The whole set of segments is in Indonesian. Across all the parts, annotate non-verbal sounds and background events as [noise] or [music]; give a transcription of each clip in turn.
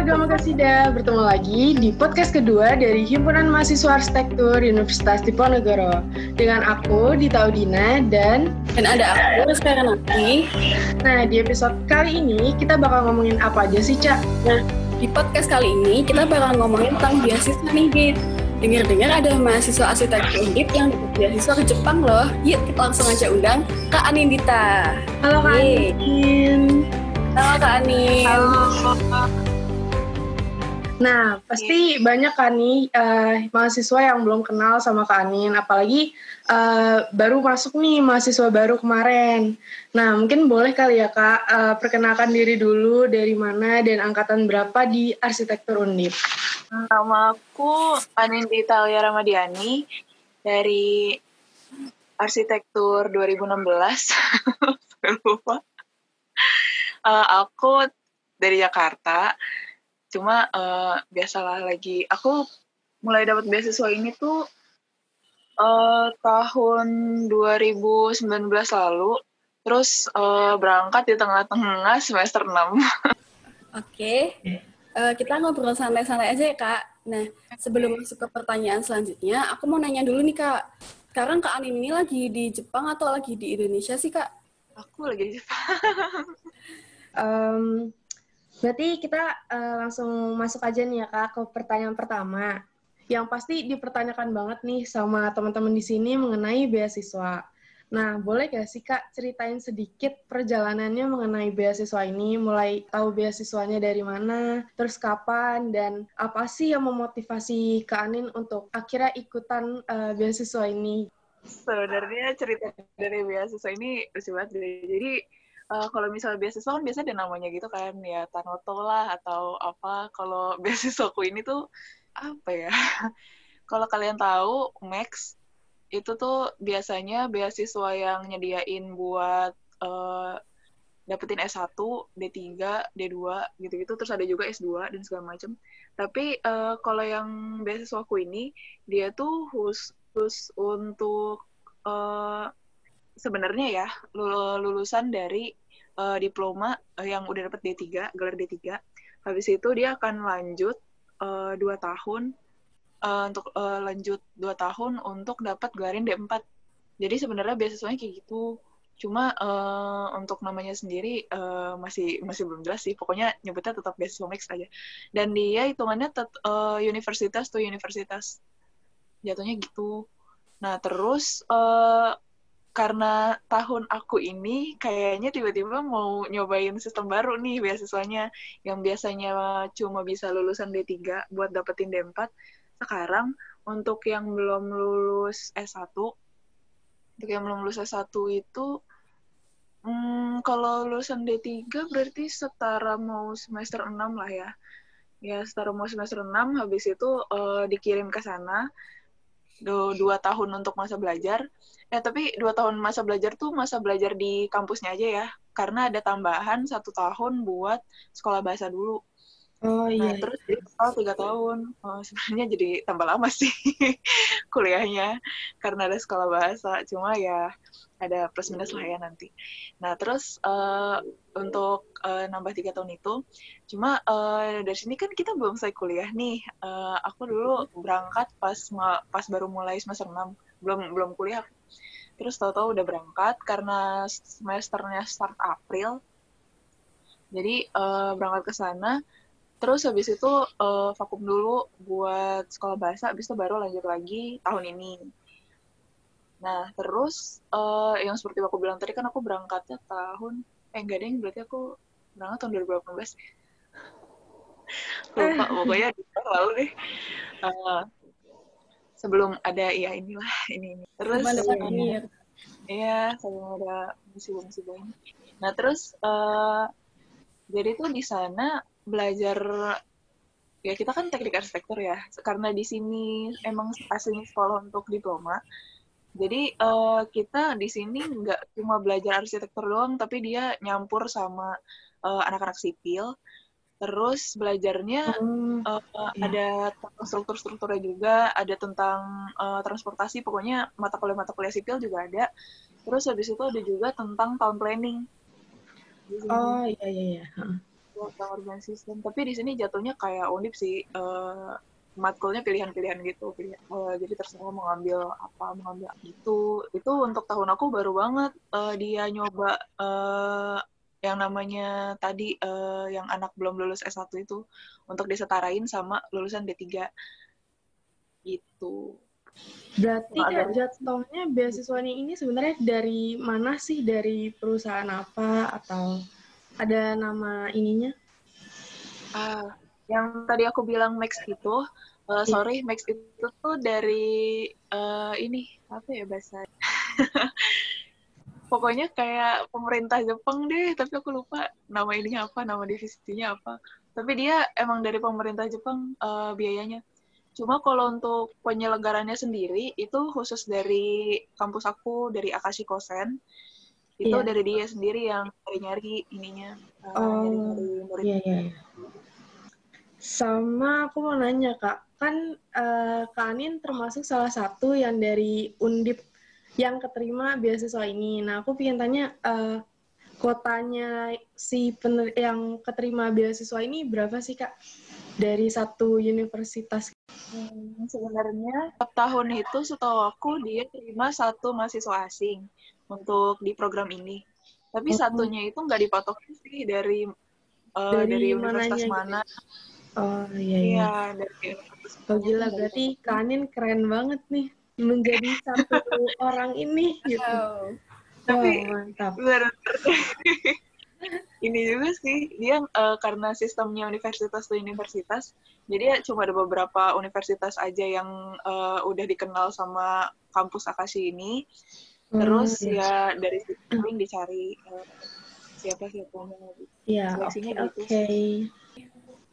warga Makasida, bertemu lagi di podcast kedua dari Himpunan Mahasiswa Arsitektur Universitas Diponegoro dengan aku Dita Udina dan dan ada aku sekarang nanti. Nah di episode kali ini kita bakal ngomongin apa aja sih Cak? Nah di podcast kali ini kita bakal ngomongin tentang beasiswa nih Git. Dengar-dengar ada mahasiswa arsitektur Undip yang beasiswa ke Jepang loh. Yuk kita langsung aja undang Kak Anindita. Halo Kak Anin. Halo Kak Anin. Halo. Nah, pasti yeah. banyak kan nih uh, mahasiswa yang belum kenal sama Kak Anin, apalagi uh, baru masuk nih mahasiswa baru kemarin. Nah, mungkin boleh kali ya Kak, uh, perkenalkan diri dulu dari mana dan angkatan berapa di Arsitektur Undip. Nama aku Anin Italia Ramadiani dari Arsitektur 2016. [laughs] lupa. Uh, aku dari Jakarta cuma uh, biasalah lagi aku mulai dapat beasiswa ini tuh uh, tahun 2019 lalu terus uh, berangkat di tengah-tengah semester 6 [laughs] Oke, okay. uh, kita ngobrol santai-santai aja ya kak. Nah, sebelum masuk ke pertanyaan selanjutnya, aku mau nanya dulu nih kak. Sekarang kak Anin ini lagi di Jepang atau lagi di Indonesia sih kak? Aku lagi di Jepang. um, Berarti kita uh, langsung masuk aja nih ya Kak ke pertanyaan pertama. Yang pasti dipertanyakan banget nih sama teman-teman di sini mengenai beasiswa. Nah, boleh gak sih Kak ceritain sedikit perjalanannya mengenai beasiswa ini? Mulai tahu beasiswanya dari mana, terus kapan, dan apa sih yang memotivasi Kak Anin untuk akhirnya ikutan uh, beasiswa ini? Sebenarnya cerita dari beasiswa ini lucu banget. Jadi uh, kalau misalnya beasiswa kan biasanya ada namanya gitu kan ya Tanoto lah atau apa kalau [laughs] beasiswaku ini tuh apa ya [laughs] kalau kalian tahu Max itu tuh biasanya beasiswa yang nyediain buat uh, dapetin S1, D3, D2 gitu-gitu terus ada juga S2 dan segala macam. Tapi uh, kalau yang beasiswaku ini dia tuh khusus untuk uh, sebenarnya ya lulusan dari uh, diploma uh, yang udah dapat D3, gelar D3. Habis itu dia akan lanjut uh, dua tahun uh, untuk uh, lanjut dua tahun untuk dapat gelarin D4. Jadi sebenarnya beasiswanya kayak gitu. Cuma uh, untuk namanya sendiri uh, masih masih belum jelas sih. Pokoknya nyebutnya tetap beasiswa mix aja. Dan dia hitungannya tet, uh, universitas tuh universitas. Jatuhnya gitu. Nah, terus uh, karena tahun aku ini kayaknya tiba-tiba mau nyobain sistem baru nih beasiswanya yang biasanya cuma bisa lulusan D3 buat dapetin D4 sekarang untuk yang belum lulus S1 untuk yang belum lulus S1 itu hmm, kalau lulusan D3 berarti setara mau semester 6 lah ya. Ya setara mau semester 6 habis itu uh, dikirim ke sana dua tahun untuk masa belajar. Ya tapi dua tahun masa belajar tuh masa belajar di kampusnya aja ya, karena ada tambahan satu tahun buat sekolah bahasa dulu. Oh iya. Nah, terus jadi total tiga tahun. Oh, sebenarnya jadi tambah lama sih [laughs] kuliahnya karena ada sekolah bahasa. Cuma ya ada plus minus lah ya nanti. Nah terus uh, untuk uh, nambah tiga tahun itu, cuma uh, dari sini kan kita belum selesai kuliah nih. Uh, aku dulu berangkat pas pas baru mulai semester 6 belum belum kuliah. Terus tahu-tahu udah berangkat karena semesternya start April. Jadi uh, berangkat ke sana Terus habis itu uh, vakum dulu buat sekolah bahasa, habis itu baru lanjut lagi tahun ini. Nah, terus uh, yang seperti aku bilang tadi kan aku berangkatnya tahun, eh enggak deh, berarti aku berangkat tahun 2018. Lupa, pokoknya di tahun lalu deh. Uh, sebelum ada ya inilah ini ini. Terus Iya, sebelum ada musibah-musibah ini. Nah, terus uh, jadi tuh di sana belajar ya kita kan teknik arsitektur ya karena di sini emang aslinya sekolah untuk diploma. Jadi uh, kita di sini nggak cuma belajar arsitektur doang tapi dia nyampur sama uh, anak-anak sipil. Terus belajarnya hmm, uh, iya. ada struktur-strukturnya juga ada tentang uh, transportasi pokoknya mata kuliah mata kuliah sipil juga ada. Terus habis itu ada juga tentang town planning. Oh iya iya iya tentang urban system. Tapi di sini jatuhnya kayak undip sih. Uh, matkulnya pilihan-pilihan gitu pilihan uh, jadi terserah mau ngambil apa mau ngambil itu itu untuk tahun aku baru banget uh, dia nyoba uh, yang namanya tadi uh, yang anak belum lulus S1 itu untuk disetarain sama lulusan D3 gitu Berarti kak jatuhnya beasiswanya ini sebenarnya dari mana sih? Dari perusahaan apa atau ada nama ininya? Ah, yang tadi aku bilang Max itu, uh, sorry Max itu tuh dari uh, ini apa ya bahasa? [laughs] Pokoknya kayak pemerintah Jepang deh, tapi aku lupa nama ininya apa, nama divisinya apa. Tapi dia emang dari pemerintah Jepang uh, biayanya. Cuma kalau untuk penyelenggarannya sendiri itu khusus dari kampus aku dari Akashi Kosen. Itu yeah. dari dia sendiri yang nyari-nyari ininya. Uh, oh, iya, iya, iya. Sama aku mau nanya, Kak. Kan uh, Kak Anin termasuk salah satu yang dari Undip yang keterima beasiswa ini. Nah, aku pengen tanya, uh, kotanya si pener yang keterima beasiswa ini berapa sih, Kak? Dari satu universitas Hmm, sebenarnya tahun itu setahu aku dia terima satu mahasiswa asing untuk di program ini. Tapi oh. satunya itu nggak dipatok sih dari uh, dari, dari universitas mananya, mana. Gitu. Oh iya iya. Iya dari Oh gila berarti Kanin keren banget nih menjadi satu [laughs] orang ini gitu. Oh. Tapi oh, mantap. Benar [laughs] ini juga sih dia uh, karena sistemnya universitas tuh universitas jadi ya cuma ada beberapa universitas aja yang uh, udah dikenal sama kampus Akashi ini terus hmm, ya dari situ dicari uh, siapa siapa yang ya oke okay, gitu. okay.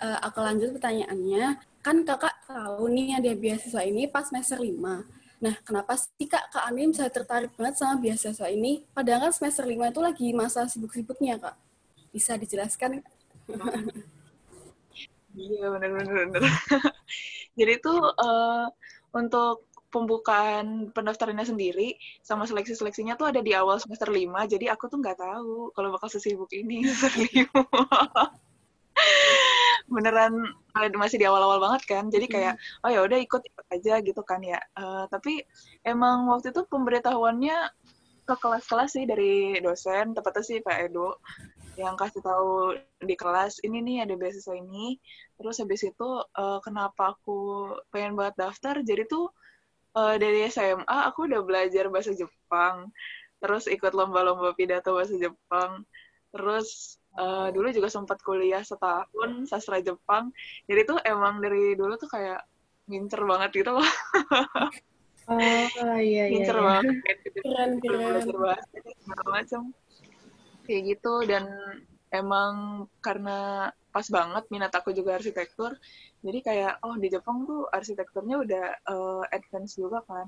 uh, aku lanjut pertanyaannya kan kakak tahu nih ada beasiswa ini pas semester lima Nah, kenapa sih Kak, Kak Anin bisa tertarik banget sama beasiswa ini? Padahal kan semester lima itu lagi masa sibuk-sibuknya, Kak. Bisa dijelaskan? Iya, benar-benar. [laughs] Jadi itu uh, untuk pembukaan pendaftarannya sendiri sama seleksi-seleksinya tuh ada di awal semester lima. jadi aku tuh nggak tahu kalau bakal sesibuk ini [laughs] semester lima. beneran masih di awal-awal banget kan jadi kayak oh ya udah ikut ikut aja gitu kan ya uh, tapi emang waktu itu pemberitahuannya ke kelas-kelas sih dari dosen tepatnya sih Pak Edo yang kasih tahu di kelas ini nih ada beasiswa ini terus habis itu uh, kenapa aku pengen banget daftar jadi tuh uh, dari SMA aku udah belajar bahasa Jepang terus ikut lomba-lomba pidato bahasa Jepang terus uh, dulu juga sempat kuliah setahun sastra Jepang jadi tuh emang dari dulu tuh kayak ngincer banget gitu loh [laughs] oh iya iya ngincer iya. banget gitu. keren keren belajar bahasa macam kayak gitu dan emang karena pas banget minat aku juga arsitektur jadi kayak oh di Jepang tuh arsitekturnya udah uh, advance juga kan.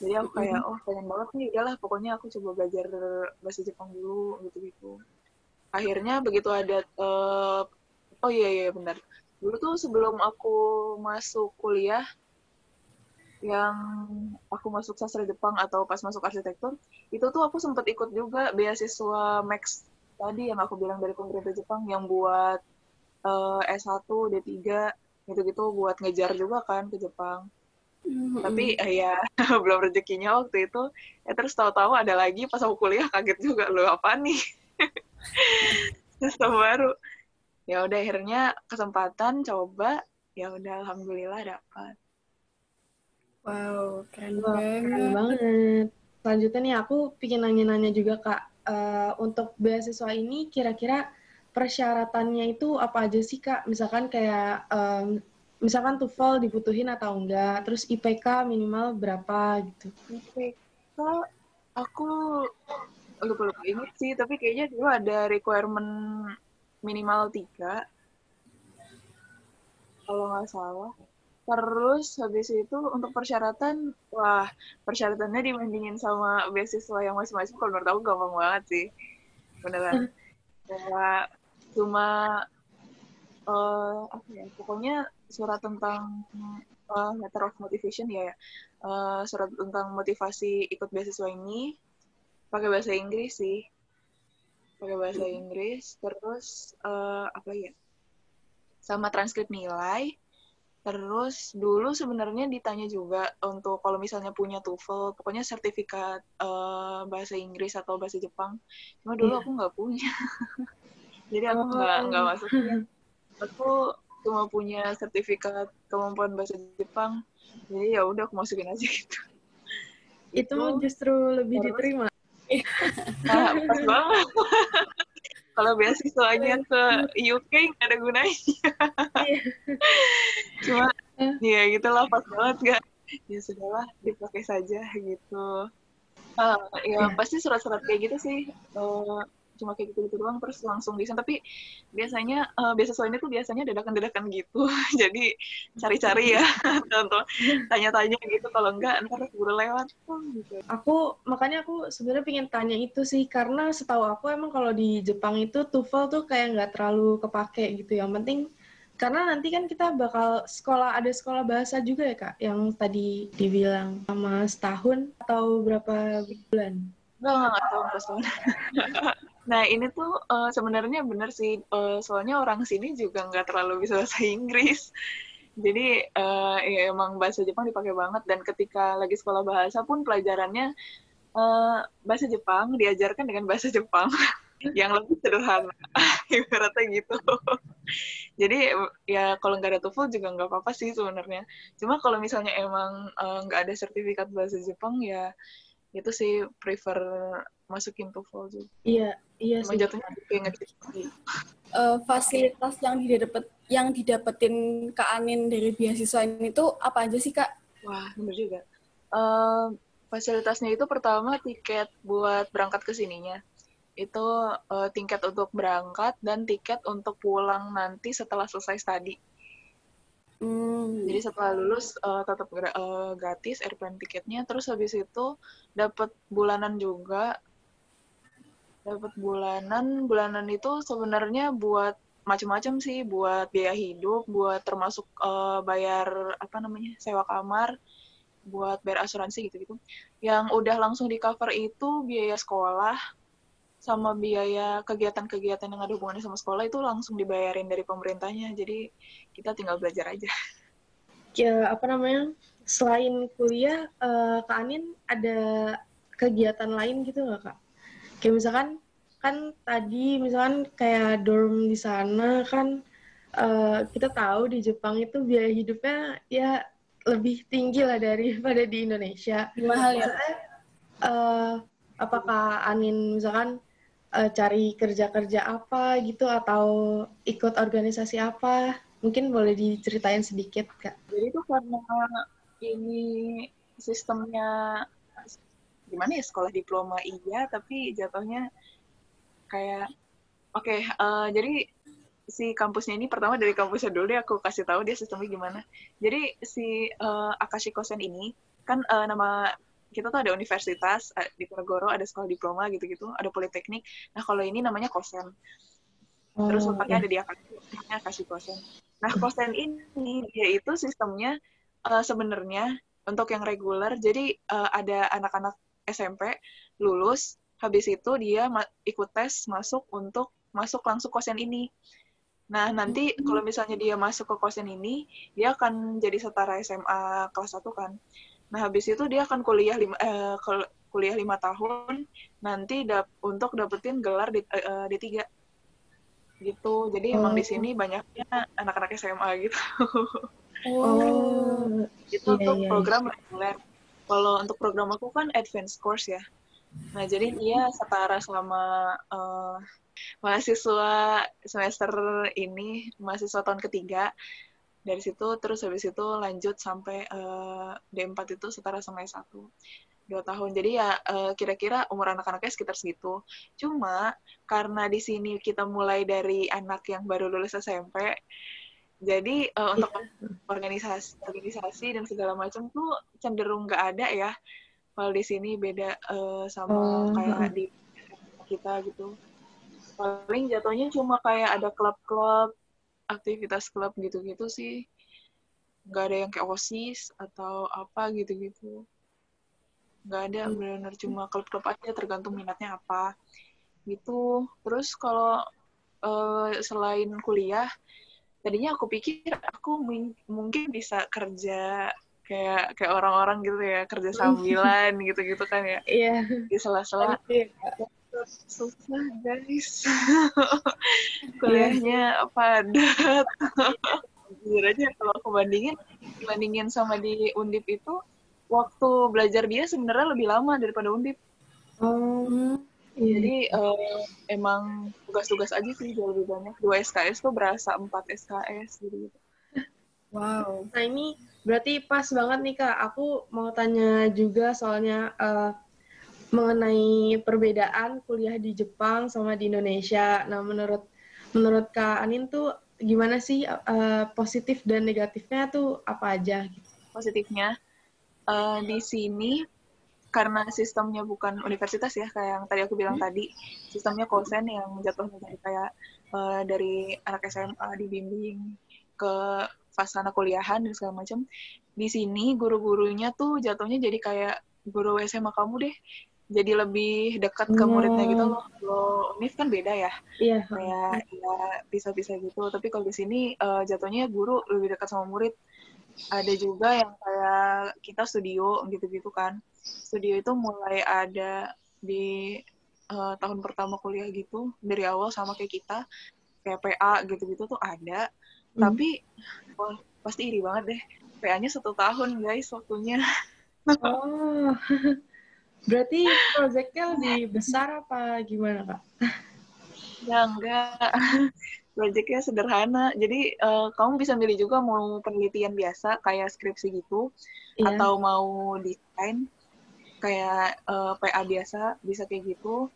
Jadi aku kayak oh pengen banget nih udahlah pokoknya aku coba belajar bahasa Jepang dulu gitu gitu akhirnya begitu ada uh, oh iya iya benar. Dulu tuh sebelum aku masuk kuliah yang aku masuk sastra Jepang atau pas masuk arsitektur itu tuh aku sempat ikut juga beasiswa Max tadi yang aku bilang dari pemerintah Jepang yang buat uh, S1, D3 gitu-gitu buat ngejar juga kan ke Jepang. Mm-hmm. Tapi uh, ya [laughs] belum rezekinya waktu itu. Ya terus tahu-tahu ada lagi pas aku kuliah kaget juga lo apa nih. [laughs] Sistem baru. Ya udah akhirnya kesempatan coba ya udah alhamdulillah dapat. Wow, keren wow, banget. Keren banget. Selanjutnya nih aku bikin nanya-nanya juga Kak. Uh, untuk beasiswa ini kira-kira persyaratannya itu apa aja sih Kak? Misalkan kayak um, misalkan TOEFL dibutuhin atau enggak, terus IPK minimal berapa gitu. IPK aku lupa-lupa ini sih, tapi kayaknya dulu ada requirement minimal tiga kalau nggak salah. Terus habis itu untuk persyaratan, wah persyaratannya dibandingin sama beasiswa yang masing-masing kalau menurut aku gampang banget sih. Beneran. Kayak cuma uh, apa ya, pokoknya surat tentang uh, letter of motivation ya, uh, surat tentang motivasi ikut beasiswa ini pakai bahasa Inggris sih. pakai bahasa Inggris terus uh, apa ya sama transkrip nilai terus dulu sebenarnya ditanya juga untuk kalau misalnya punya TOEFL pokoknya sertifikat uh, bahasa Inggris atau bahasa Jepang. Cuma dulu yeah. aku nggak punya. [laughs] Jadi aku nggak oh. nggak masuk aku cuma punya sertifikat kemampuan bahasa Jepang. Jadi ya udah aku masukin aja gitu. Itu, itu justru lebih terus, diterima. Nah, pas banget [laughs] kalau beasiswanya ke UK nggak ada gunanya. Iya. cuma ya gitulah pas banget gak ya sudahlah dipakai saja gitu. Uh, ya pasti surat-surat kayak gitu sih. Uh, cuma kayak gitu-gitu doang terus langsung desain tapi biasanya uh, beasiswa ini tuh biasanya dadakan-dadakan gitu. [laughs] Jadi cari-cari ya [laughs] atau tanya-tanya gitu. Kalau enggak ntar keburu lewat. Gitu. aku makanya aku sebenarnya pengen tanya itu sih. Karena setahu aku emang kalau di Jepang itu TOEFL tuh kayak nggak terlalu kepake gitu. Yang penting karena nanti kan kita bakal sekolah ada sekolah bahasa juga ya kak? Yang tadi dibilang sama setahun atau berapa bulan? Enggak, enggak tahu tahun [laughs] Nah ini tuh uh, sebenarnya benar sih, uh, soalnya orang sini juga nggak terlalu bisa bahasa Inggris. Jadi uh, ya emang bahasa Jepang dipakai banget dan ketika lagi sekolah bahasa pun pelajarannya uh, bahasa Jepang diajarkan dengan bahasa Jepang [laughs] yang lebih sederhana, [laughs] ibaratnya gitu. Jadi ya kalau nggak ada TOEFL juga nggak apa-apa sih sebenarnya. Cuma kalau misalnya emang nggak ada sertifikat bahasa Jepang ya itu sih prefer masukin TOEFL juga. Iya, iya sih. jatuhnya kayak uh, fasilitas yang didapat yang didapetin Kak Anin dari beasiswa ini tuh apa aja sih Kak? Wah, benar juga. Uh, fasilitasnya itu pertama tiket buat berangkat ke sininya. Itu uh, tiket untuk berangkat dan tiket untuk pulang nanti setelah selesai studi. Hmm. Jadi setelah lulus uh, tetap uh, gratis airplane tiketnya, terus habis itu dapat bulanan juga. Dapat bulanan, bulanan itu sebenarnya buat macam-macam sih, buat biaya hidup, buat termasuk uh, bayar apa namanya sewa kamar, buat bayar asuransi gitu-gitu. Yang udah langsung di cover itu biaya sekolah, sama biaya kegiatan-kegiatan yang ada hubungannya sama sekolah itu langsung dibayarin dari pemerintahnya. Jadi kita tinggal belajar aja. Ya, apa namanya? Selain kuliah, uh, Kak Anin ada kegiatan lain gitu nggak, Kak? Kayak misalkan, kan tadi misalkan kayak dorm di sana kan uh, kita tahu di Jepang itu biaya hidupnya ya lebih tinggi lah daripada di Indonesia. Mahal ya? uh, apakah Anin misalkan uh, cari kerja-kerja apa gitu atau ikut organisasi apa? Mungkin boleh diceritain sedikit, Kak. Jadi itu karena ini sistemnya gimana ya sekolah diploma iya tapi jatuhnya kayak oke okay, uh, eh, jadi si kampusnya ini pertama dari kampusnya dulu deh aku kasih tahu dia sistemnya gimana. Jadi si uh, Akashi Kosen ini kan uh, nama kita tuh ada universitas di Ponorogo ada sekolah diploma gitu-gitu ada politeknik. Nah kalau ini namanya kosen. Terus oh, tempatnya iya. ada di namanya kasih kosen. Nah kosen ini dia itu sistemnya uh, sebenarnya untuk yang reguler jadi uh, ada anak-anak SMP lulus habis itu dia ikut tes masuk untuk masuk langsung kosen ini Nah, nanti kalau misalnya dia masuk ke kosen ini, dia akan jadi setara SMA kelas 1 kan. Nah habis itu dia akan kuliah lima, eh, kuliah lima tahun nanti dap untuk dapetin gelar di uh, D3 gitu. Jadi oh. emang di sini banyaknya anak-anak SMA gitu. Oh. [laughs] itu yeah, untuk yeah. program reguler. Kalau untuk program aku kan advance course ya. Nah jadi dia setara sama uh, mahasiswa semester ini, mahasiswa tahun ketiga. Dari situ terus habis itu lanjut sampai uh, D4 itu setara sama S1 dua tahun. Jadi ya uh, kira-kira umur anak-anaknya sekitar segitu. Cuma karena di sini kita mulai dari anak yang baru lulus SMP jadi uh, untuk organisasi organisasi dan segala macam tuh cenderung nggak ada ya. Kalau di sini beda uh, sama oh. kayak di kita gitu. Paling jatuhnya cuma kayak ada klub-klub aktivitas klub gitu-gitu sih. Nggak ada yang kayak osis atau apa gitu-gitu. Nggak ada hmm. benar-benar cuma klub-klub aja tergantung minatnya apa gitu. Terus kalau uh, selain kuliah tadinya aku pikir aku mungkin bisa kerja kayak kayak orang-orang gitu ya kerja [laughs] sambilan gitu-gitu kan ya. Iya. Di sela-sela. Susah guys. [laughs] Kuliahnya padat. Jujur aja kalau aku bandingin bandingin sama di undip itu waktu belajar dia sebenarnya lebih lama daripada undip. Oh iya. jadi uh, emang tugas-tugas aja sih jauh lebih banyak dua SKS tuh berasa empat SKS gitu wow nah ini berarti pas banget nih kak aku mau tanya juga soalnya uh, mengenai perbedaan kuliah di Jepang sama di Indonesia. Nah, menurut menurut Kak Anin tuh gimana sih uh, positif dan negatifnya tuh apa aja? Positifnya uh, di sini karena sistemnya bukan universitas ya kayak yang tadi aku bilang hmm. tadi sistemnya kosen yang jatuhnya dari kayak uh, dari anak SMA dibimbing ke fase anak kuliahan dan segala macam di sini guru-gurunya tuh jatuhnya jadi kayak guru SMA kamu deh jadi lebih dekat ke muridnya gitu loh. Kalau UNIF kan beda ya. Iya. Kayak ya bisa-bisa gitu. Tapi kalau di sini uh, jatuhnya guru lebih dekat sama murid. Ada juga yang kayak kita studio gitu-gitu kan. Studio itu mulai ada di uh, tahun pertama kuliah gitu dari awal sama kayak kita kayak PA gitu-gitu tuh ada. Hmm. Tapi wah, pasti iri banget deh. PA-nya satu tahun guys waktunya. Oh. [laughs] Berarti proyeknya lebih besar apa gimana kak? Ya enggak, proyeknya sederhana. Jadi uh, kamu bisa milih juga mau penelitian biasa kayak skripsi gitu, iya. atau mau desain kayak uh, eh, PA biasa bisa kayak gitu.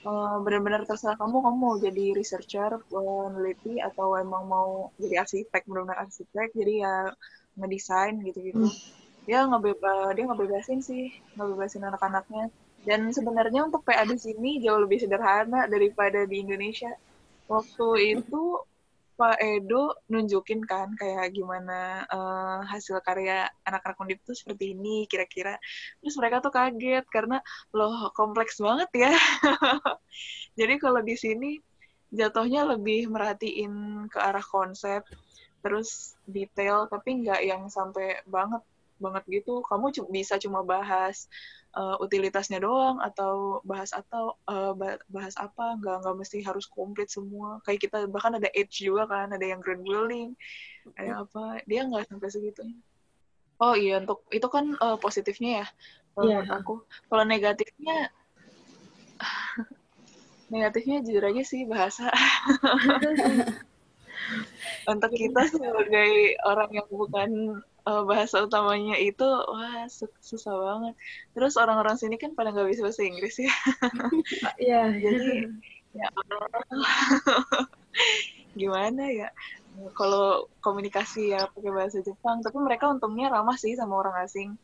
Uh, benar-benar terserah kamu kamu mau jadi researcher, peneliti atau emang mau jadi arsitek benar-benar arsitek. Jadi ya ngedesain gitu-gitu. Hmm dia ngebeba dia ngebebasin sih ngebebasin anak-anaknya dan sebenarnya untuk PA di sini jauh lebih sederhana daripada di Indonesia waktu itu Pak Edo nunjukin kan kayak gimana uh, hasil karya anak-anak undip itu seperti ini kira-kira. Terus mereka tuh kaget karena loh kompleks banget ya. [laughs] Jadi kalau di sini jatuhnya lebih merhatiin ke arah konsep terus detail tapi nggak yang sampai banget banget gitu. Kamu bisa cuma bahas uh, utilitasnya doang atau bahas atau uh, bahas apa nggak nggak mesti harus komplit semua. Kayak kita bahkan ada age juga kan ada yang grand building ada apa dia nggak sampai segitu oh iya untuk itu kan uh, positifnya ya kalau yeah. aku. Kalau negatifnya [laughs] negatifnya jujur aja sih bahasa. [laughs] Untuk kita sebagai orang yang bukan uh, bahasa utamanya itu wah susah banget. Terus orang-orang sini kan pada nggak bisa bahasa Inggris ya. [laughs] Iya. Jadi ya [laughs] gimana ya? Kalau komunikasi ya pakai bahasa Jepang, tapi mereka untungnya ramah sih sama orang asing.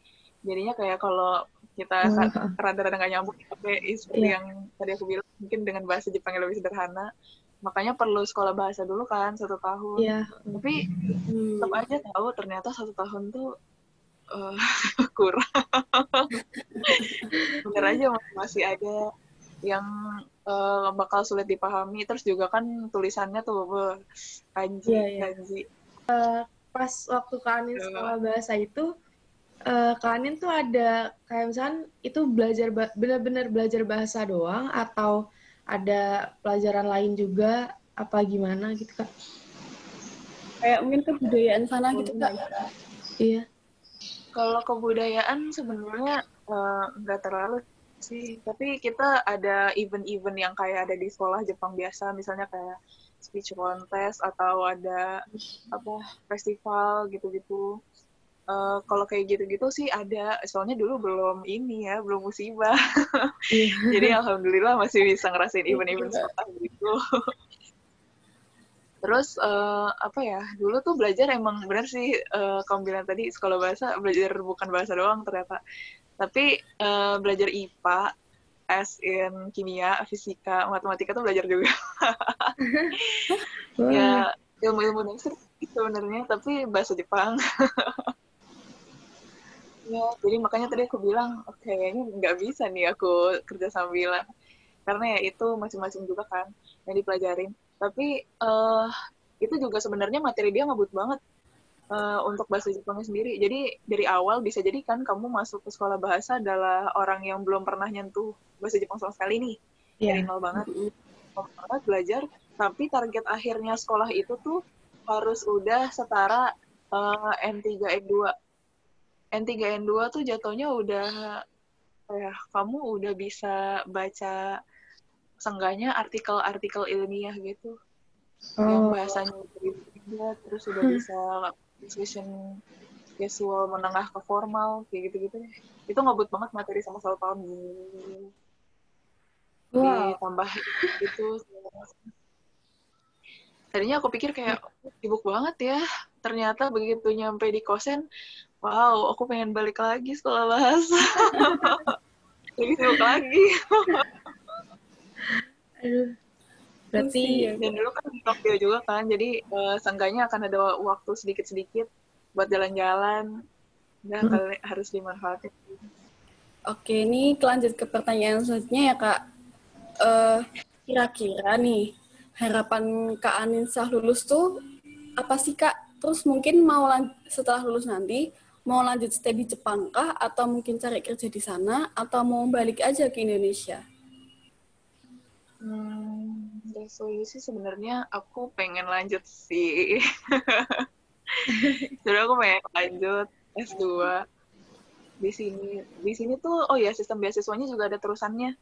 Jadinya kayak kalau kita rada-rada nggak nyambung, tapi seperti yeah. yang tadi aku bilang, mungkin dengan bahasa Jepang yang lebih sederhana, makanya perlu sekolah bahasa dulu kan satu tahun. Yeah. tapi hmm. tetap aja tahu ternyata satu tahun tuh uh, [laughs] kurang. Bener aja masih ada yang uh, bakal sulit dipahami. Terus juga kan tulisannya tuh uh, kanji yeah, yeah. kanji. Uh, pas waktu kanin sekolah bahasa itu uh, kanin tuh ada kayak misalnya itu belajar benar-benar belajar bahasa doang atau ada pelajaran lain juga apa gimana gitu kak? Kayak mungkin kebudayaan sana gitu kak? Iya. Kalau kebudayaan sebenarnya eh, nggak uh, terlalu sih, tapi kita ada event-event yang kayak ada di sekolah Jepang biasa, misalnya kayak speech contest atau ada apa festival gitu-gitu uh, kalau kayak gitu-gitu sih ada. Soalnya dulu belum ini ya belum musibah. Yeah. [laughs] jadi alhamdulillah masih bisa ngerasain event-event yeah. seperti itu. [laughs] Terus uh, apa ya dulu tuh belajar emang bener sih uh, kamu bilang tadi sekolah bahasa belajar bukan bahasa doang ternyata. Tapi uh, belajar IPA as in kimia fisika matematika tuh belajar juga. [laughs] Ya ilmu-ilmu dasar sebenarnya tapi bahasa Jepang ya jadi makanya tadi aku bilang oke kayaknya nggak bisa nih aku kerja sambilan karena ya itu masing-masing juga kan yang dipelajarin. Tapi uh, itu juga sebenarnya materi dia ngebut banget uh, untuk bahasa Jepangnya sendiri. Jadi dari awal bisa jadi kan kamu masuk ke sekolah bahasa adalah orang yang belum pernah nyentuh bahasa Jepang sama sekali nih. Yeah. dari nol banget. Banget belajar. Tapi target akhirnya sekolah itu tuh harus udah setara uh, N3 N2 N3 N2 tuh jatuhnya udah ya kamu udah bisa baca sengganya artikel-artikel ilmiah gitu oh. yang bahasanya udah terus udah hmm. bisa discussion casual menengah ke formal kayak gitu-gitu itu ngebut banget materi sama satu tahun wow. ditambah itu tadinya aku pikir kayak sibuk banget ya ternyata begitu nyampe di kosen wow aku pengen balik lagi setelah bahasa. [laughs] Lebih sibuk lagi. [laughs] Aduh berarti dan dulu kan di Tokyo juga kan jadi uh, seenggaknya akan ada waktu sedikit-sedikit buat jalan-jalan. Dan hmm. harus dimanfaatin. Oke ini lanjut ke pertanyaan selanjutnya ya kak. Uh, kira-kira nih harapan kak Aninsa lulus tuh apa sih kak? Terus mungkin mau setelah lulus nanti mau lanjut stay di Jepang kah atau mungkin cari kerja di sana atau mau balik aja ke Indonesia? Hmm, resolusi sebenarnya aku pengen lanjut sih. [laughs] Jadi aku pengen lanjut S2 di sini. Di sini tuh oh ya sistem beasiswanya juga ada terusannya.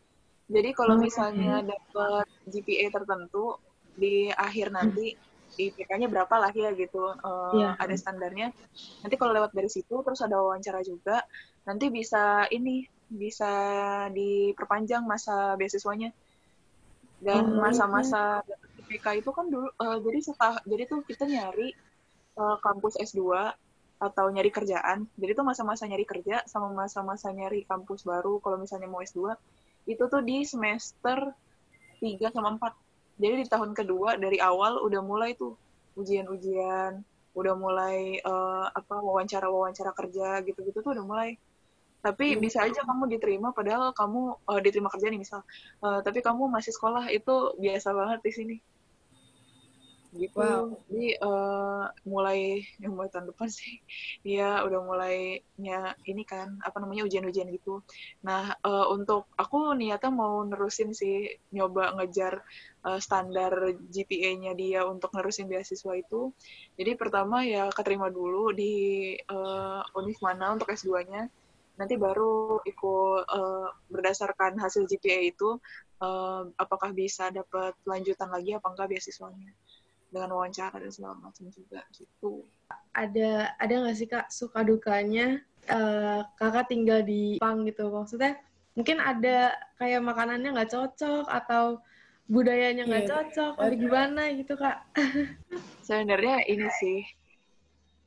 Jadi kalau hmm, misalnya dapat GPA tertentu di akhir nanti IPK-nya berapa lah ya gitu uh, yeah. ada standarnya. Nanti kalau lewat dari situ terus ada wawancara juga nanti bisa ini bisa diperpanjang masa beasiswanya. Dan oh, masa-masa IPK itu kan dulu uh, jadi setelah jadi tuh kita nyari uh, kampus S2 atau nyari kerjaan. Jadi tuh masa-masa nyari kerja sama masa-masa nyari kampus baru kalau misalnya mau S2 itu tuh di semester 3 sama 4 jadi di tahun kedua dari awal udah mulai tuh ujian-ujian udah mulai uh, apa wawancara-wawancara kerja gitu-gitu tuh udah mulai. Tapi hmm. bisa aja kamu diterima padahal kamu uh, diterima kerja nih misal. Uh, tapi kamu masih sekolah itu biasa banget di sini gitu. Wow. jadi uh, mulai yang mulai tahun depan sih [laughs] dia udah mulainya ini kan apa namanya ujian-ujian gitu. Nah uh, untuk aku niatnya mau nerusin sih nyoba ngejar uh, standar GPA-nya dia untuk nerusin beasiswa itu. Jadi pertama ya keterima dulu di uh, univ mana untuk S2-nya nanti baru ikut uh, berdasarkan hasil GPA itu uh, apakah bisa dapat lanjutan lagi apa enggak beasiswanya dengan wawancara dan segala macam juga gitu. Ada ada nggak sih kak suka dukanya uh, kakak tinggal di Jepang gitu maksudnya mungkin ada kayak makanannya nggak cocok atau budayanya nggak yeah. cocok atau gimana gitu kak? [laughs] Sebenarnya ini sih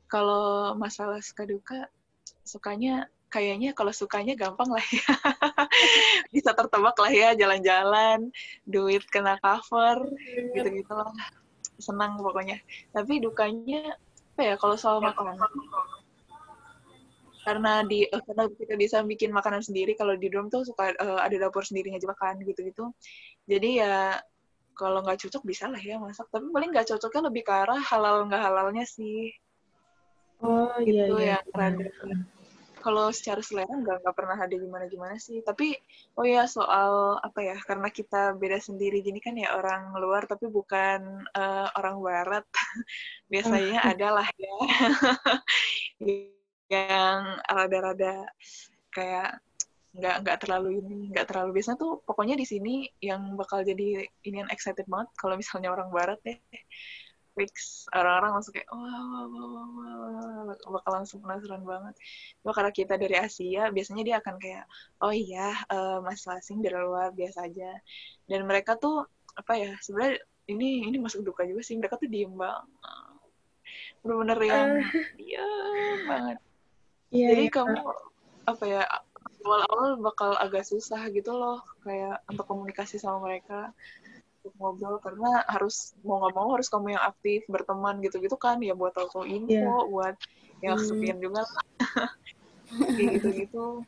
kalau masalah suka duka sukanya kayaknya kalau sukanya gampang lah ya. [laughs] Bisa tertebak lah ya jalan-jalan, duit kena cover, gitu-gitu lah senang pokoknya. Tapi dukanya apa ya kalau soal makanan? Karena di karena kita bisa bikin makanan sendiri kalau di dorm tuh suka uh, ada dapur sendirinya juga kan gitu-gitu. Jadi ya kalau nggak cocok bisa lah ya masak. Tapi paling nggak cocoknya lebih ke arah halal nggak halalnya sih. Oh iya, gitu iya, ya iya kalau secara selera nggak nggak pernah ada gimana gimana sih. Tapi oh ya soal apa ya karena kita beda sendiri. Gini kan ya orang luar tapi bukan uh, orang barat. [laughs] Biasanya hmm. adalah ya [laughs] yang rada-rada kayak nggak nggak terlalu ini nggak terlalu. Biasa tuh pokoknya di sini yang bakal jadi ini yang excited banget kalau misalnya orang barat deh fix. Orang-orang langsung kayak wah wah wah wah wah bakal langsung penasaran banget. Cuma karena kita dari Asia biasanya dia akan kayak oh iya uh, mas asing dari luar biasa aja. Dan mereka tuh apa ya sebenarnya ini ini masuk duka juga sih. Mereka tuh diem banget. Bener-bener yang uh, diem banget. Yeah, jadi yeah. kamu apa ya awal-awal bakal agak susah gitu loh kayak untuk komunikasi sama mereka untuk ngobrol karena harus mau nggak mau harus kamu yang aktif berteman gitu-gitu kan ya buat tahu info yeah. buat yang hmm. juga [laughs] gitu-gitu.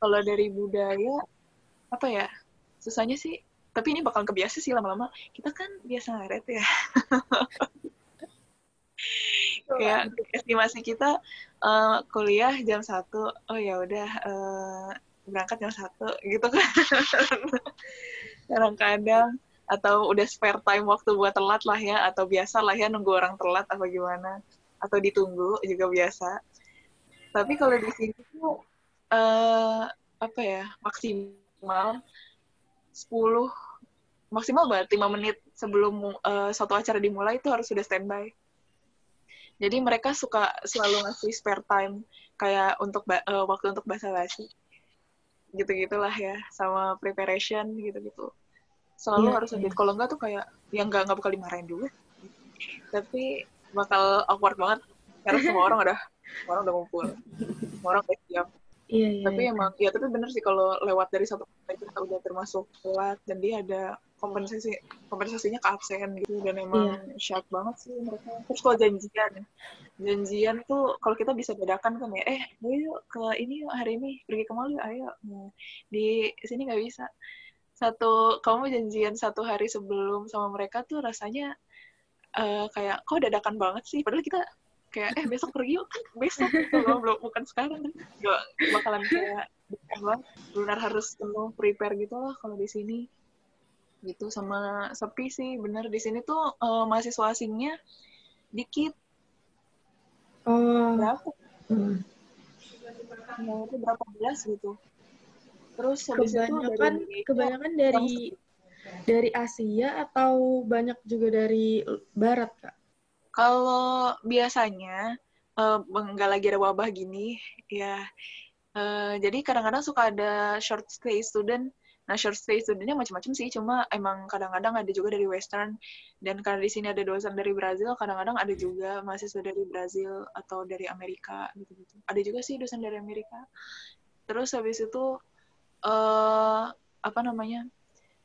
Kalau dari budaya apa ya susahnya sih tapi ini bakal kebiasa sih lama-lama. Kita kan biasa ngaret ya. [laughs] Kayak estimasi kita uh, kuliah jam satu oh ya udah uh, berangkat jam satu gitu kan [laughs] kadang-kadang atau udah spare time waktu buat telat lah ya. Atau biasa lah ya nunggu orang telat apa gimana. Atau ditunggu juga biasa. Tapi kalau di sini tuh uh, apa ya maksimal 10 maksimal banget 5 menit sebelum uh, satu acara dimulai itu harus sudah standby. Jadi mereka suka selalu ngasih spare time kayak untuk uh, waktu untuk bahasa basi gitu gitulah ya sama preparation gitu gitu selalu yeah, harus yeah. kalau enggak tuh kayak yang enggak nggak bakal dimarahin juga. Tapi bakal awkward banget karena [laughs] semua orang udah semua orang udah ngumpul. Semua orang udah siap. Iya, iya, tapi iya. emang ya tapi bener sih kalau lewat dari satu kita udah termasuk lewat dan dia ada kompensasi kompensasinya ke absen gitu. Dan emang iya. syak banget sih mereka. Terus kalau janjian janjian tuh kalau kita bisa bedakan kan ya eh ayo ke ini yuk hari ini pergi ke mall yuk ayo di sini nggak bisa. Satu kamu janjian satu hari sebelum sama mereka tuh rasanya uh, kayak kok dadakan banget sih. Padahal kita kayak eh besok pergi yuk. Kan [laughs] besok kalau belum bukan sekarang. Kan gak bakalan kayak banget benar harus penuh prepare gitu lah kalau di sini gitu sama sepi sih bener di sini tuh uh, mahasiswa asingnya dikit oh. berapa hmm. nah, itu berapa belas gitu terus kebanyakan itu dari, kebanyakan dari dari Asia atau banyak juga dari Barat kak kalau biasanya uh, lagi ada wabah gini, ya. Uh, jadi kadang-kadang suka ada short stay student. Nah, short stay studentnya macam-macam sih, cuma emang kadang-kadang ada juga dari Western. Dan karena di sini ada dosen dari Brazil, kadang-kadang ada juga mahasiswa dari Brazil atau dari Amerika gitu-gitu. Ada juga sih dosen dari Amerika. Terus habis itu uh, apa namanya?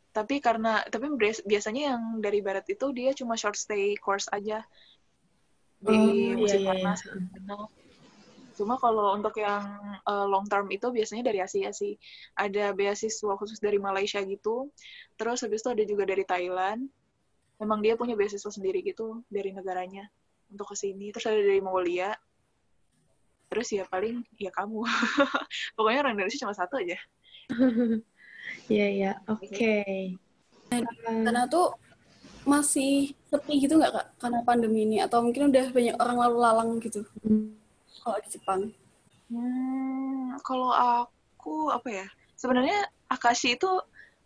Tapi karena tapi biasanya yang dari barat itu dia cuma short stay course aja di oh, musim iya, panas. Iya. Cuma kalau untuk yang uh, long term itu biasanya dari Asia sih. Ada beasiswa khusus dari Malaysia gitu. Terus habis itu ada juga dari Thailand. Memang dia punya beasiswa sendiri gitu dari negaranya untuk ke sini. Terus ada dari Mongolia. Terus ya paling ya kamu. [laughs] Pokoknya orang Indonesia cuma satu aja. [laughs] Iya, iya. Oke. Karena tuh masih sepi gitu nggak kak karena pandemi ini atau mungkin udah banyak orang lalu lalang gitu hmm. Kalau di Jepang? Hmm, kalau aku apa ya sebenarnya Akashi itu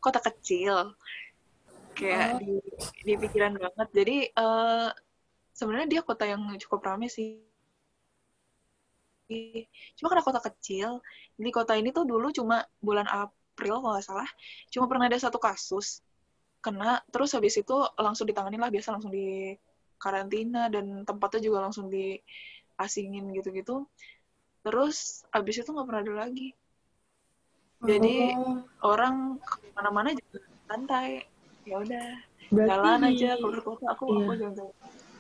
kota kecil kayak oh. di, di pikiran banget jadi uh, sebenarnya dia kota yang cukup ramai sih cuma karena kota kecil di kota ini tuh dulu cuma bulan April kalau nggak salah cuma pernah ada satu kasus kena terus habis itu langsung ditangani lah biasa langsung di karantina dan tempatnya juga langsung di asingin gitu-gitu terus habis itu nggak pernah ada lagi jadi oh. orang ke mana-mana juga santai ya udah jalan aja keluar kota aku iya. aku jalan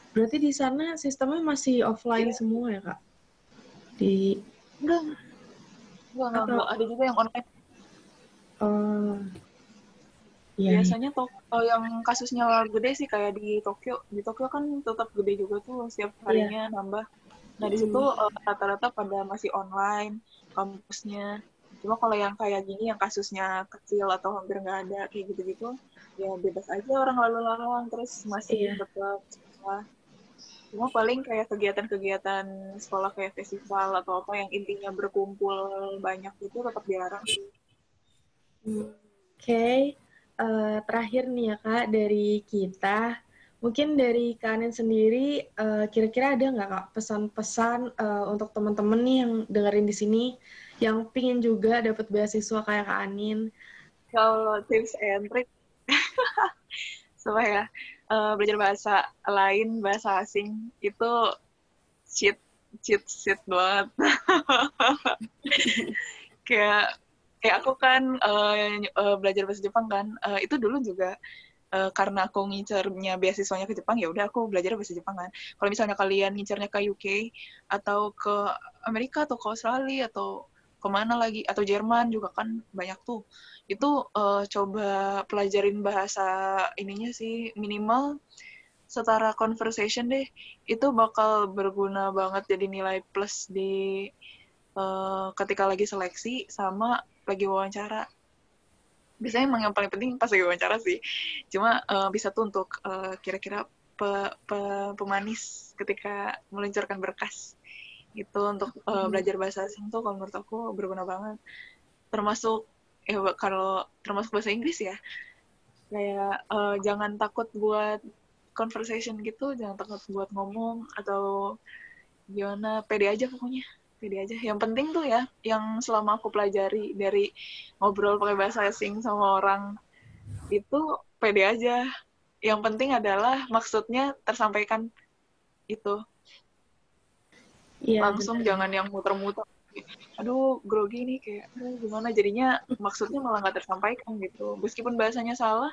berarti di sana sistemnya masih offline iya. semua ya kak di enggak enggak, enggak, enggak. ada juga yang online oh Yeah. Biasanya Tokyo yang kasusnya gede sih kayak di Tokyo. Di Tokyo kan tetap gede juga tuh setiap iya. harinya yeah. nambah. Nah di situ hmm. rata-rata pada masih online kampusnya. Cuma kalau yang kayak gini yang kasusnya kecil atau hampir nggak ada kayak gitu-gitu, ya bebas aja orang lalu lalang terus masih yeah. tetap sekolah. Cuma paling kayak kegiatan-kegiatan sekolah kayak festival atau apa yang intinya berkumpul banyak itu tetap dilarang sih. Oke. Okay uh, terakhir nih ya kak dari kita, mungkin dari kanin sendiri eh, kira-kira ada nggak kak pesan-pesan uh, untuk teman-teman nih yang dengerin di sini yang pingin juga dapat beasiswa kayak kak Anin? Kalau tips and trick [laughs] supaya uh, belajar bahasa lain bahasa asing itu cheat cheat cheat banget [laughs] kayak kayak aku kan uh, belajar bahasa Jepang kan uh, itu dulu juga uh, karena aku ngincernya beasiswanya ke Jepang ya udah aku belajar bahasa Jepang kan. Kalau misalnya kalian ngincernya ke UK atau ke Amerika atau ke Australia atau ke mana lagi atau Jerman juga kan banyak tuh. Itu uh, coba pelajarin bahasa ininya sih minimal setara conversation deh. Itu bakal berguna banget jadi nilai plus di uh, ketika lagi seleksi sama lagi wawancara biasanya emang yang paling penting pas lagi wawancara sih. Cuma uh, bisa tuh untuk uh, kira-kira pe, pe, pemanis ketika meluncurkan berkas. Itu untuk uh, belajar bahasa asing tuh kalau menurut aku berguna banget. Termasuk ya kalau termasuk bahasa Inggris ya. Kayak uh, jangan takut buat conversation gitu jangan takut buat ngomong atau gimana. Pede aja pokoknya pede aja. Yang penting tuh ya yang selama aku pelajari dari ngobrol pakai bahasa asing sama orang itu pede aja. Yang penting adalah maksudnya tersampaikan itu. Iya, langsung bener. jangan yang muter-muter. Aduh grogi nih kayak aduh, gimana? Jadinya maksudnya malah nggak tersampaikan gitu. Meskipun bahasanya salah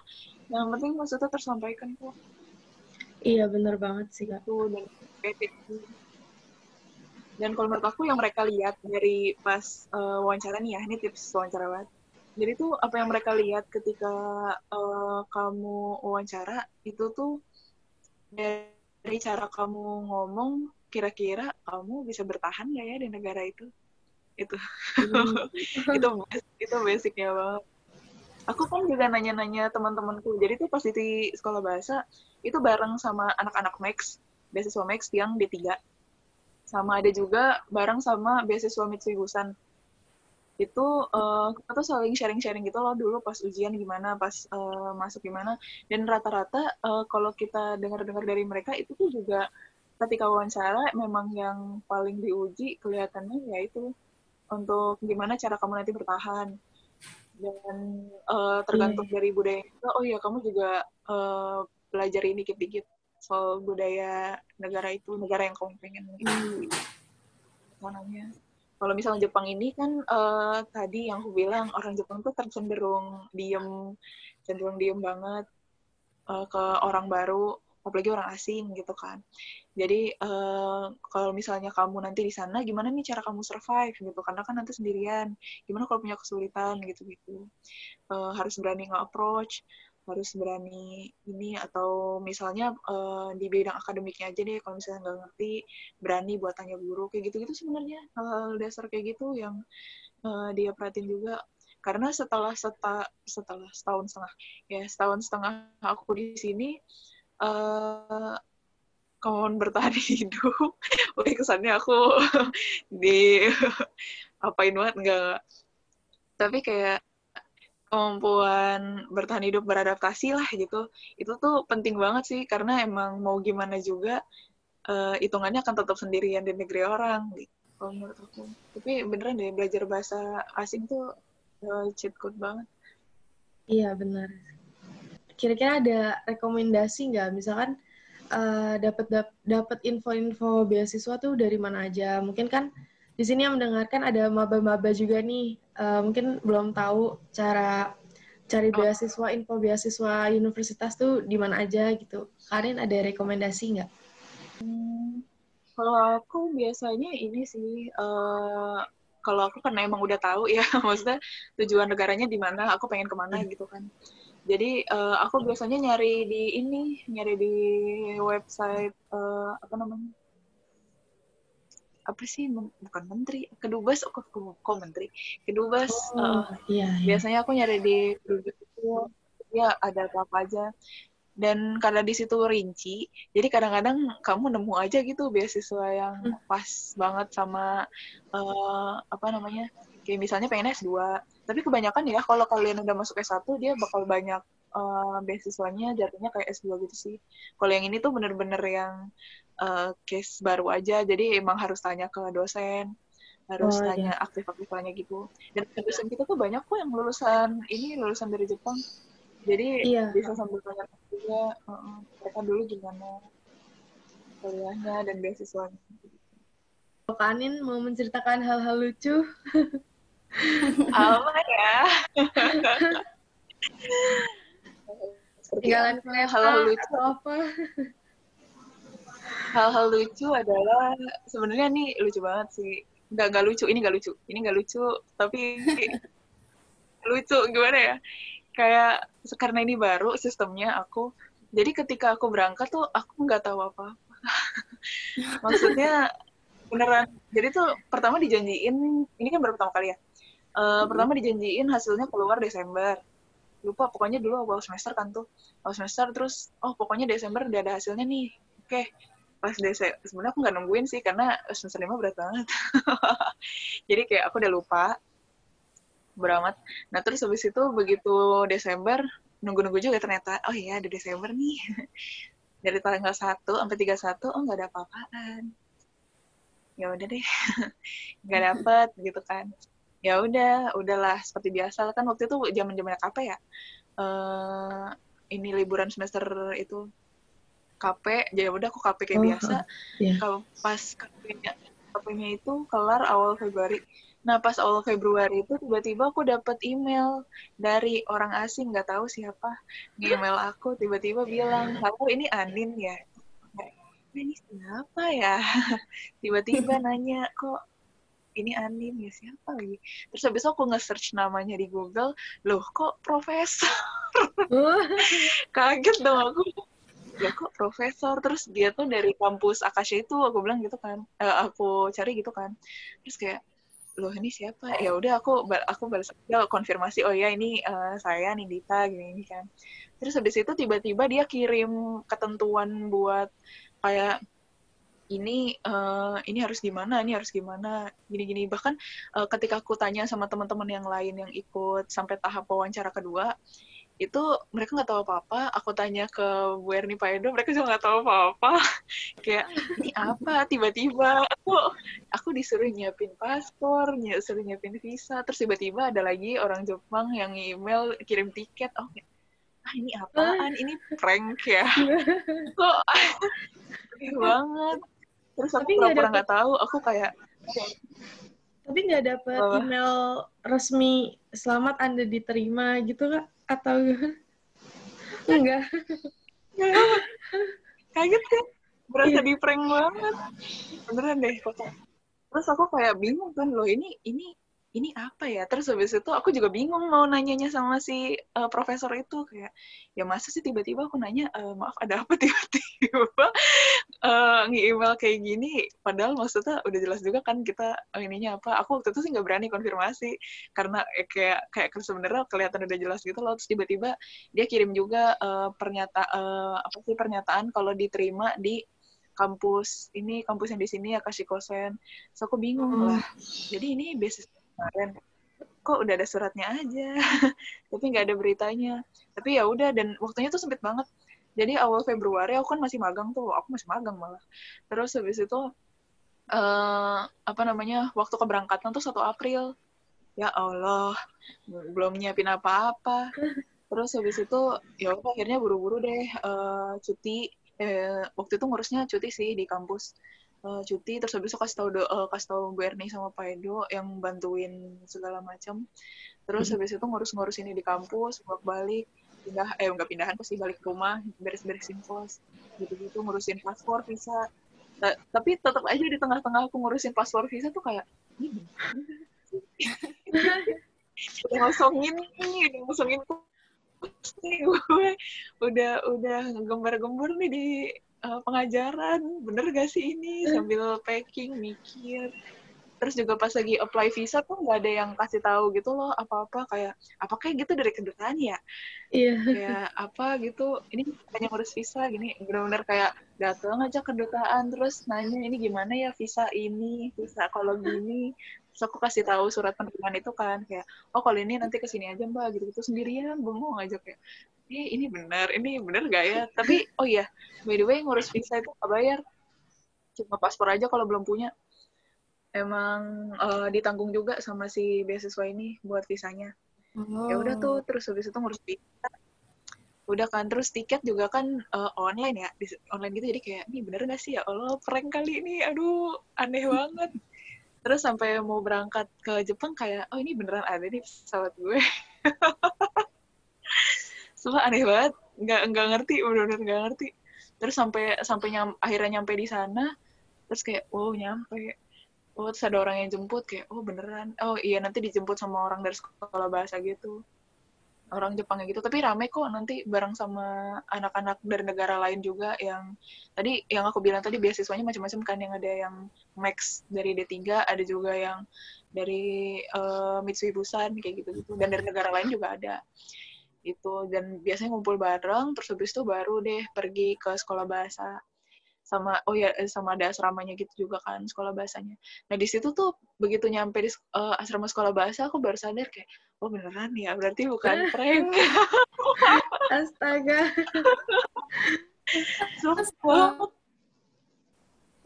yang penting maksudnya tersampaikan kok. Iya bener banget sih kak. Tuh, dan Dan kalau menurut aku yang mereka lihat dari pas uh, wawancara nih ya, ini tips wawancara banget. Jadi tuh apa yang mereka lihat ketika uh, kamu wawancara itu tuh dari cara kamu ngomong kira-kira kamu bisa bertahan gak ya di negara itu? Itu. Hmm. [laughs] itu itu basicnya banget aku kan juga nanya-nanya teman-temanku jadi tuh pas di sekolah bahasa itu bareng sama anak-anak Max beasiswa Max yang D3 sama ada juga bareng sama beasiswa Mitsubishi itu uh, kita tuh saling sharing-sharing gitu loh dulu pas ujian gimana pas uh, masuk gimana. Dan rata-rata uh, kalau kita dengar-dengar dari mereka itu tuh juga ketika wawancara memang yang paling diuji kelihatannya yaitu untuk gimana cara kamu nanti bertahan. Dan uh, tergantung yeah. dari budaya itu oh ya kamu juga uh, ini dikit-dikit soal budaya negara itu negara yang kamu pengen [laughs] namanya kalau misalnya Jepang ini kan uh, tadi yang aku bilang orang Jepang tuh cenderung diem cenderung diem banget uh, ke orang baru apalagi orang asing gitu kan. Jadi uh, kalau misalnya kamu nanti di sana, gimana nih cara kamu survive gitu? Karena kan nanti sendirian. Gimana kalau punya kesulitan gitu-gitu? Uh, harus berani nge-approach, harus berani ini atau misalnya uh, di bidang akademiknya aja deh. Kalau misalnya nggak ngerti, berani buat tanya guru kayak gitu-gitu sebenarnya. Hal dasar kayak gitu yang uh, dia perhatiin juga. Karena setelah seta, setelah setahun setengah ya setahun setengah aku di sini uh, kemauan bertahan hidup? [laughs] Wih, kesannya aku [laughs] di [laughs] apain banget enggak tapi kayak kemampuan bertahan hidup beradaptasi lah gitu. Itu tuh penting banget sih karena emang mau gimana juga uh, hitungannya akan tetap sendirian di negeri orang gitu kalau menurut aku. Tapi beneran deh belajar bahasa asing tuh uh, cheat code banget. Iya benar. Kira-kira ada rekomendasi nggak? Misalkan uh, dapat dapat info-info beasiswa tuh dari mana aja? Mungkin kan di sini yang mendengarkan ada maba-maba juga nih uh, mungkin belum tahu cara cari beasiswa info beasiswa universitas tuh di mana aja gitu Karin ada rekomendasi nggak? Hmm, kalau aku biasanya ini sih uh, kalau aku karena emang udah tahu ya [laughs] maksudnya tujuan negaranya di mana aku pengen ke mana hmm. gitu kan jadi uh, aku biasanya nyari di ini, nyari di website uh, apa namanya? Apa sih? Bukan menteri, kedubes, kok, kok, kok menteri? Kedubes. Oh, uh, iya, iya. Biasanya aku nyari di kedubes itu ya ada apa aja. Dan karena di situ rinci, jadi kadang-kadang kamu nemu aja gitu beasiswa yang hmm. pas banget sama uh, apa namanya? Kayak misalnya pengen S2 tapi kebanyakan ya kalau kalian udah masuk S1 dia bakal banyak uh, beasiswanya jatuhnya kayak S2 gitu sih. Kalau yang ini tuh bener-bener yang uh, case baru aja, jadi emang harus tanya ke dosen, harus oh, tanya iya. aktif-aktifnya gitu. Dan dosen kita tuh banyak kok yang lulusan ini lulusan dari Jepang. Jadi iya. bisa sambil tanya juga uh, mereka dulu gimana kuliahnya dan beasiswanya. Kanin mau menceritakan hal-hal lucu apa ya [laughs] Tinggalan kuliah hal-hal lucu. apa? Hal-hal lucu adalah sebenarnya nih lucu banget sih. Nggak nggak lucu ini nggak lucu ini nggak lucu tapi [laughs] lucu gimana ya? Kayak karena ini baru sistemnya aku jadi ketika aku berangkat tuh aku nggak tahu apa [laughs] maksudnya beneran jadi tuh pertama dijanjiin ini kan baru pertama kali ya? Uh, hmm. pertama dijanjiin hasilnya keluar Desember lupa pokoknya dulu awal semester kan tuh. Awal semester terus oh pokoknya Desember udah ada hasilnya nih. Oke okay. pas Desember sebenarnya aku nggak nungguin sih karena semester lima berat banget. [laughs] Jadi kayak aku udah lupa. Beramat nah terus habis itu begitu Desember nunggu-nunggu juga ternyata oh iya ada Desember nih. [laughs] Dari tanggal 1 sampai 31 oh nggak ada apa-apaan. Ya udah deh [laughs] nggak dapet gitu kan ya udah udahlah seperti biasa kan waktu itu zaman zamannya apa ya. Uh, ini liburan semester itu KP jadi ya udah aku KP kayak oh, biasa. yeah. kalau pas KP-nya KP-nya itu kelar awal Februari. Nah pas awal Februari itu tiba-tiba aku dapat email dari orang asing nggak tahu siapa email aku tiba-tiba bilang halo ini Anin ya? Ini siapa ya? [laughs] Tiba-tiba nanya kok ini Anin ya siapa lagi? Terus habis itu aku nge-search namanya di Google loh kok profesor? [laughs] Kaget dong aku. Ya kok profesor? Terus dia tuh dari kampus Akasha itu aku bilang gitu kan eh, aku cari gitu kan. Terus kayak loh ini siapa? Ya udah aku aku balas ya, konfirmasi oh ya ini uh, saya Nindita gini ini kan. Terus habis itu tiba-tiba dia kirim ketentuan buat kayak ini uh, ini harus gimana, ini harus gimana, gini-gini. Bahkan uh, ketika aku tanya sama teman-teman yang lain yang ikut sampai tahap wawancara kedua, itu mereka nggak tahu apa-apa. Aku tanya ke Bu Erni Pak Edo, mereka juga nggak tahu apa-apa. [laughs] Kayak ini apa? Tiba-tiba aku aku disuruh nyiapin paspor, disuruh nyiapin visa, terus tiba-tiba ada lagi orang Jepang yang email kirim tiket. Oh, ah ini apaan? Ini prank ya? [laughs] Kok [laughs] banget terus aku pura-pura nggak tahu aku kayak tapi nggak dapet oh. email resmi selamat anda diterima gitu kak? Atau enggak. [laughs] Kaget kan berasa di prank banget. Beneran deh terus aku kayak bingung kan loh ini ini ini apa ya? Terus habis itu aku juga bingung mau nanyanya sama si uh, profesor itu kayak ya masa sih tiba-tiba aku nanya e, maaf ada apa [laughs] tiba-tiba uh, nge-email kayak gini? Padahal maksudnya udah jelas juga kan kita uh, ininya apa? Aku waktu itu sih nggak berani konfirmasi karena eh, kayak kayak sebenarnya kelihatan udah jelas gitu loh. Terus tiba-tiba dia kirim juga uh, pernyataan uh, apa sih pernyataan kalau diterima di kampus ini kampus yang di sini ya kasih kosen so aku bingung hmm. lah jadi ini basis kemarin. Kok udah ada suratnya aja? [laughs] Tapi nggak ada beritanya. Tapi ya udah dan waktunya tuh sempit banget. Jadi awal Februari aku kan masih magang tuh aku masih magang malah. Terus habis itu uh, apa namanya waktu keberangkatan tuh satu April. Ya Allah belum nyiapin apa-apa. Terus habis itu ya akhirnya buru-buru deh uh, cuti. Eh, waktu itu ngurusnya cuti sih di kampus uh, cuti terus habis itu kasih tahu uh, kasih tahu Bu Erni sama Pak Edo yang bantuin segala macam. Terus hmm. habis itu ngurus-ngurus ini di kampus bolak balik pindah eh nggak pindahan pasti balik ke rumah beres-beresin kos gitu-gitu ngurusin paspor visa. T tapi tetap aja di tengah-tengah aku ngurusin paspor visa tuh kayak ini [laughs] udah ngosongin nih udah ngosongin gue. Udah udah gembar-gembur nih di uh, pengajaran. Bener gak sih ini? Sambil packing mikir. Terus juga pas lagi apply visa tuh nggak ada yang kasih tahu gitu loh apa-apa. Kayak apa kayak gitu dari kedutaan ya? Iya. Yeah. kayak apa gitu? Ini hanya ngurus visa gini. Benar-benar kayak datang aja kedutaan terus nanya ini gimana ya visa ini? Visa kalau gini? Terus aku kasih tahu surat penerimaan itu kan kayak oh kalau ini nanti ke sini aja mbak gitu gitu sendirian bengong aja kayak eh ini benar ini benar gak ya? Tapi oh iya by the way ngurus visa itu nggak bayar. Cuma paspor aja kalau belum punya. Emang uh, ditanggung juga sama si beasiswa ini buat visanya. Oh. ya udah tuh terus habis itu ngurus visa. Udah kan terus tiket juga kan uh, online ya di, online gitu. Jadi kayak ini bener gak sih ya Allah prank kali ini? Aduh aneh banget. Terus sampai mau berangkat ke Jepang kayak oh ini beneran ada nih pesawat gue [laughs] Sumpah aneh banget. Nggak nggak ngerti bener-bener nggak ngerti. Terus sampai sampai nyam, akhirnya nyampe di sana terus kayak oh nyampe. Oh terus ada orang yang jemput kayak oh beneran. Oh iya nanti dijemput sama orang dari sekolah bahasa gitu. Orang Jepangnya gitu. Tapi rame kok nanti bareng sama anak-anak dari negara lain juga yang tadi yang aku bilang tadi beasiswanya macam-macam kan yang ada yang max dari D3 ada juga yang dari uh, Mitsui Busan kayak gitu-gitu. Dan dari negara lain juga ada itu dan biasanya ngumpul bareng terus habis itu baru deh pergi ke sekolah bahasa. Sama oh ya sama ada asramanya gitu juga kan sekolah bahasanya. Nah di situ tuh begitu nyampe di uh, asrama sekolah bahasa aku baru sadar kayak oh beneran ya? Berarti bukan [laughs] prank. Astaga. [laughs] So,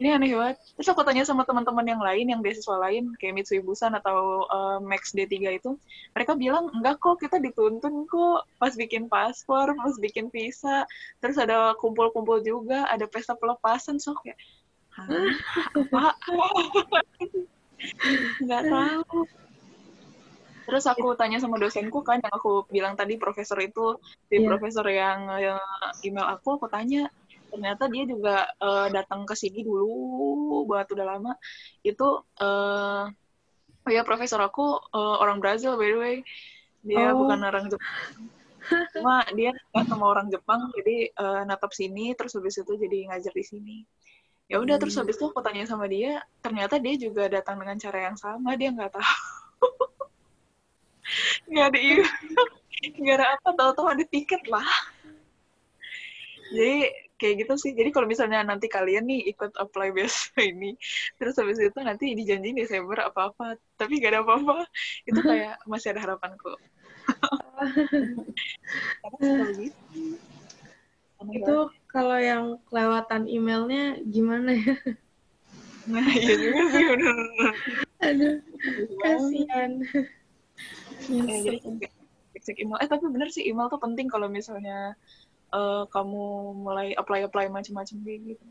ini aneh banget. Terus aku tanya sama teman-teman yang lain, yang beasiswa lain, kayak Mitsui Busan atau uh, Max D3 itu, mereka bilang, enggak kok, kita dituntun kok pas bikin paspor, pas bikin visa, terus ada kumpul-kumpul juga, ada pesta pelepasan, so kayak, apa? Enggak [laughs] tahu. Terus aku tanya sama dosenku kan, yang aku bilang tadi profesor itu, si yeah. profesor yang, yang email aku, aku tanya, ternyata dia juga uh, datang ke sini dulu buat udah lama. Itu uh, oh ya profesor aku uh, orang Brazil by the way. Dia oh. bukan orang Jepang. Cuma dia sama orang Jepang jadi uh, natap sini terus habis itu jadi ngajar di sini. Ya udah hmm. terus habis itu aku tanya sama dia ternyata dia juga datang dengan cara yang sama dia nggak tahu. [laughs] Nggak ada [laughs] nggak ada apa tahu-tahu ada tiket lah. Jadi kayak gitu sih. Jadi kalau misalnya nanti kalian nih ikut apply beasiswa ini, terus habis itu nanti dijanjiin Desember apa-apa, tapi gak ada apa-apa, itu kayak masih ada harapanku. [laughs] itu kalau yang kelewatan emailnya gimana ya? Nah, iya juga sih bener. Aduh, kasihan. Eh, cek email. Eh tapi bener sih email tuh penting kalau misalnya uh, kamu mulai apply apply macam-macam kayak gitu.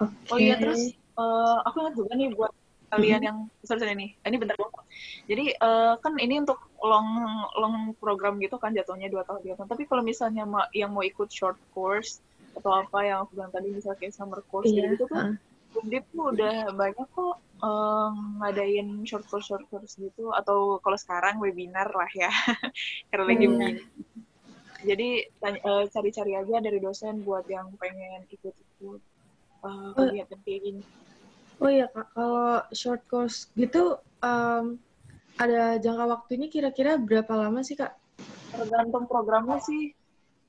Okay. Oh iya terus uh, aku ingat juga nih buat kalian yang sorry nih ini bentar banget. Jadi uh, kan ini untuk long long program gitu kan jatuhnya dua tahun dua tahun. Tapi kalau misalnya ma yang mau ikut short course atau apa yang aku bilang tadi misalnya kayak summer course yeah. gitu tuh, uh. Undip tuh udah banyak kok um, ngadain short course short course gitu atau kalau sekarang webinar lah ya [laughs] karena lagi yeah jadi uh, cari-cari aja dari dosen buat yang pengen ikut-ikut uh, kegiatan kayak gini. Oh iya kak. Kalau short course gitu um, ada jangka waktunya kira-kira berapa lama sih kak? Tergantung programnya sih.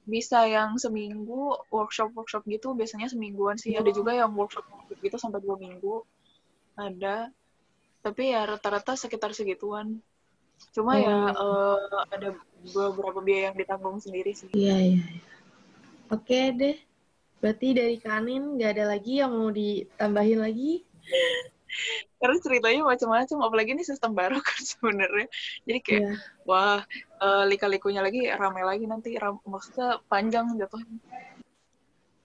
Bisa yang seminggu workshop workshop gitu biasanya semingguan sih. Ada juga yang workshop gitu sampai dua minggu. Ada. Tapi ya rata-rata sekitar segituan cuma ya, oh. ya uh, ada beberapa biaya yang ditanggung sendiri sih. Iya, iya. iya. Oke deh. Berarti dari Kanin nggak ada lagi yang mau ditambahin lagi? [laughs] Karena ceritanya macam-macam, apalagi ini sistem baru kan [laughs] sebenarnya. Jadi kayak, yeah. wah, uh, lika-likunya lagi ramai lagi nanti, ram maksudnya panjang jatuhnya.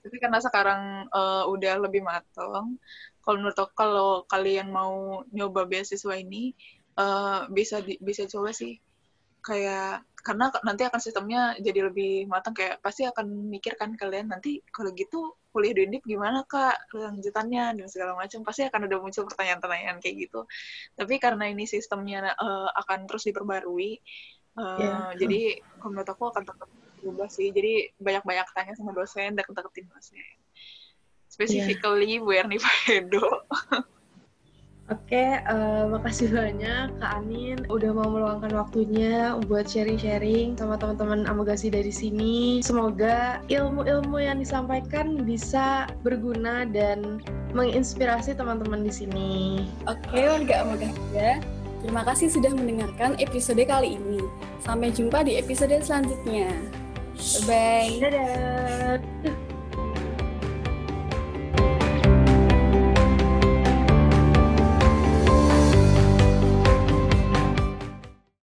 Tapi karena sekarang uh, udah lebih matang, kalau menurut aku kalau kalian mau nyoba beasiswa ini, uh, bisa di, bisa coba sih. Kayak karena nanti akan sistemnya jadi lebih matang kayak pasti akan mikir kan kalian nanti kalau gitu kuliah di Undip gimana kak? Lanjutannya dan segala macam. Pasti akan ada muncul pertanyaan-pertanyaan kayak gitu. Tapi karena ini sistemnya uh, akan terus diperbarui uh, yeah. jadi menurut aku akan tetap berubah sih. Jadi banyak-banyak tanya sama dosen dan deketin dosen. Specifically yeah. where nih Edo Oke, uh, makasih banyak Kak Anin udah mau meluangkan waktunya buat sharing-sharing sama teman-teman Amogasi dari sini. Semoga ilmu-ilmu yang disampaikan bisa berguna dan menginspirasi teman-teman di sini. Oke, warga Amogasi ya. Terima kasih sudah mendengarkan episode kali ini. Sampai jumpa di episode selanjutnya. Bye-bye. Dadah.